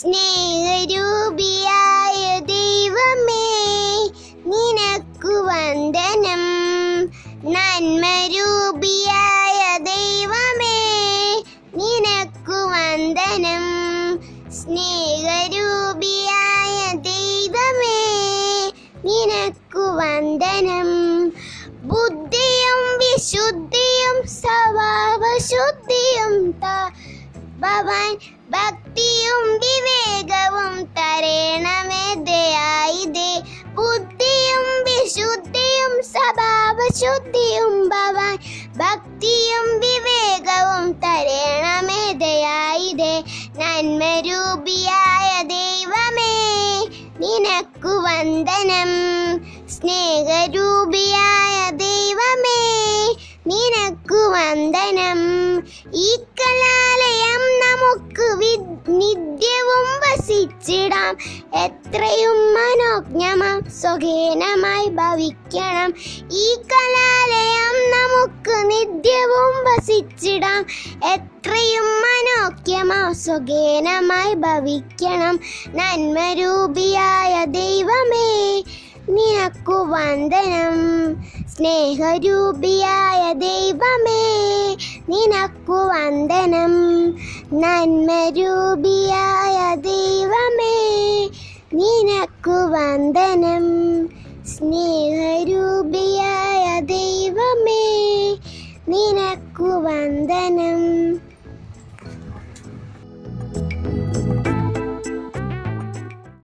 സ്നേഹരൂപിയായ ദൈവമേ നിനക്കു വന്ദനം. നന്മരൂപിയായ ദൈവമേ നിനക്കു വന്ദനം. സ്നേഹരൂപിയായ ദൈവമേ നിനക്കു വന്ദനം. ബുദ്ധിയും വിശുദ്ധിയും സ്വഭാവശുദ്ധിയും താ ഭവാൻ ഭക്തിയും വിവേകവും തരേണമേ ദയായിതേ ബുദ്ധിയും വിശുദ്ധിയും സ്വഭാവശുദ്ധിയും ഭവാൻ ഭക്തിയും വിവേകവും തരേണമേ ദയായിതേ നന്മരൂപിയായ ദൈവമേ നിനക്കു വന്ദനം. സ്നേഹരൂപിയായ നിനക്കു വന്ദനം. ഈ കലാലയം നമുക്ക് നിത്യവും വസിച്ചിടാം. എത്രയും മനോജ്ഞമാം സ്വകേനമായി ഭവിക്കണം. ഈ കലാലയം നമുക്ക് നിത്യവും വസിച്ചിടാം. എത്രയും മനോജ്ഞമാം സ്വകേനമായി ഭവിക്കണം. നന്മരൂപിയായ ദൈവമേ നിനക്കു വന്ദനം. സ്നേഹരൂപിയായ ദൈവമേ നിനക്കു വന്ദനം. നന്മരൂപിയായ ദൈവമേ നിനക്കു വന്ദനം. സ്നേഹരൂപിയായ ദൈവമേ നിനക്കു വന്ദനം.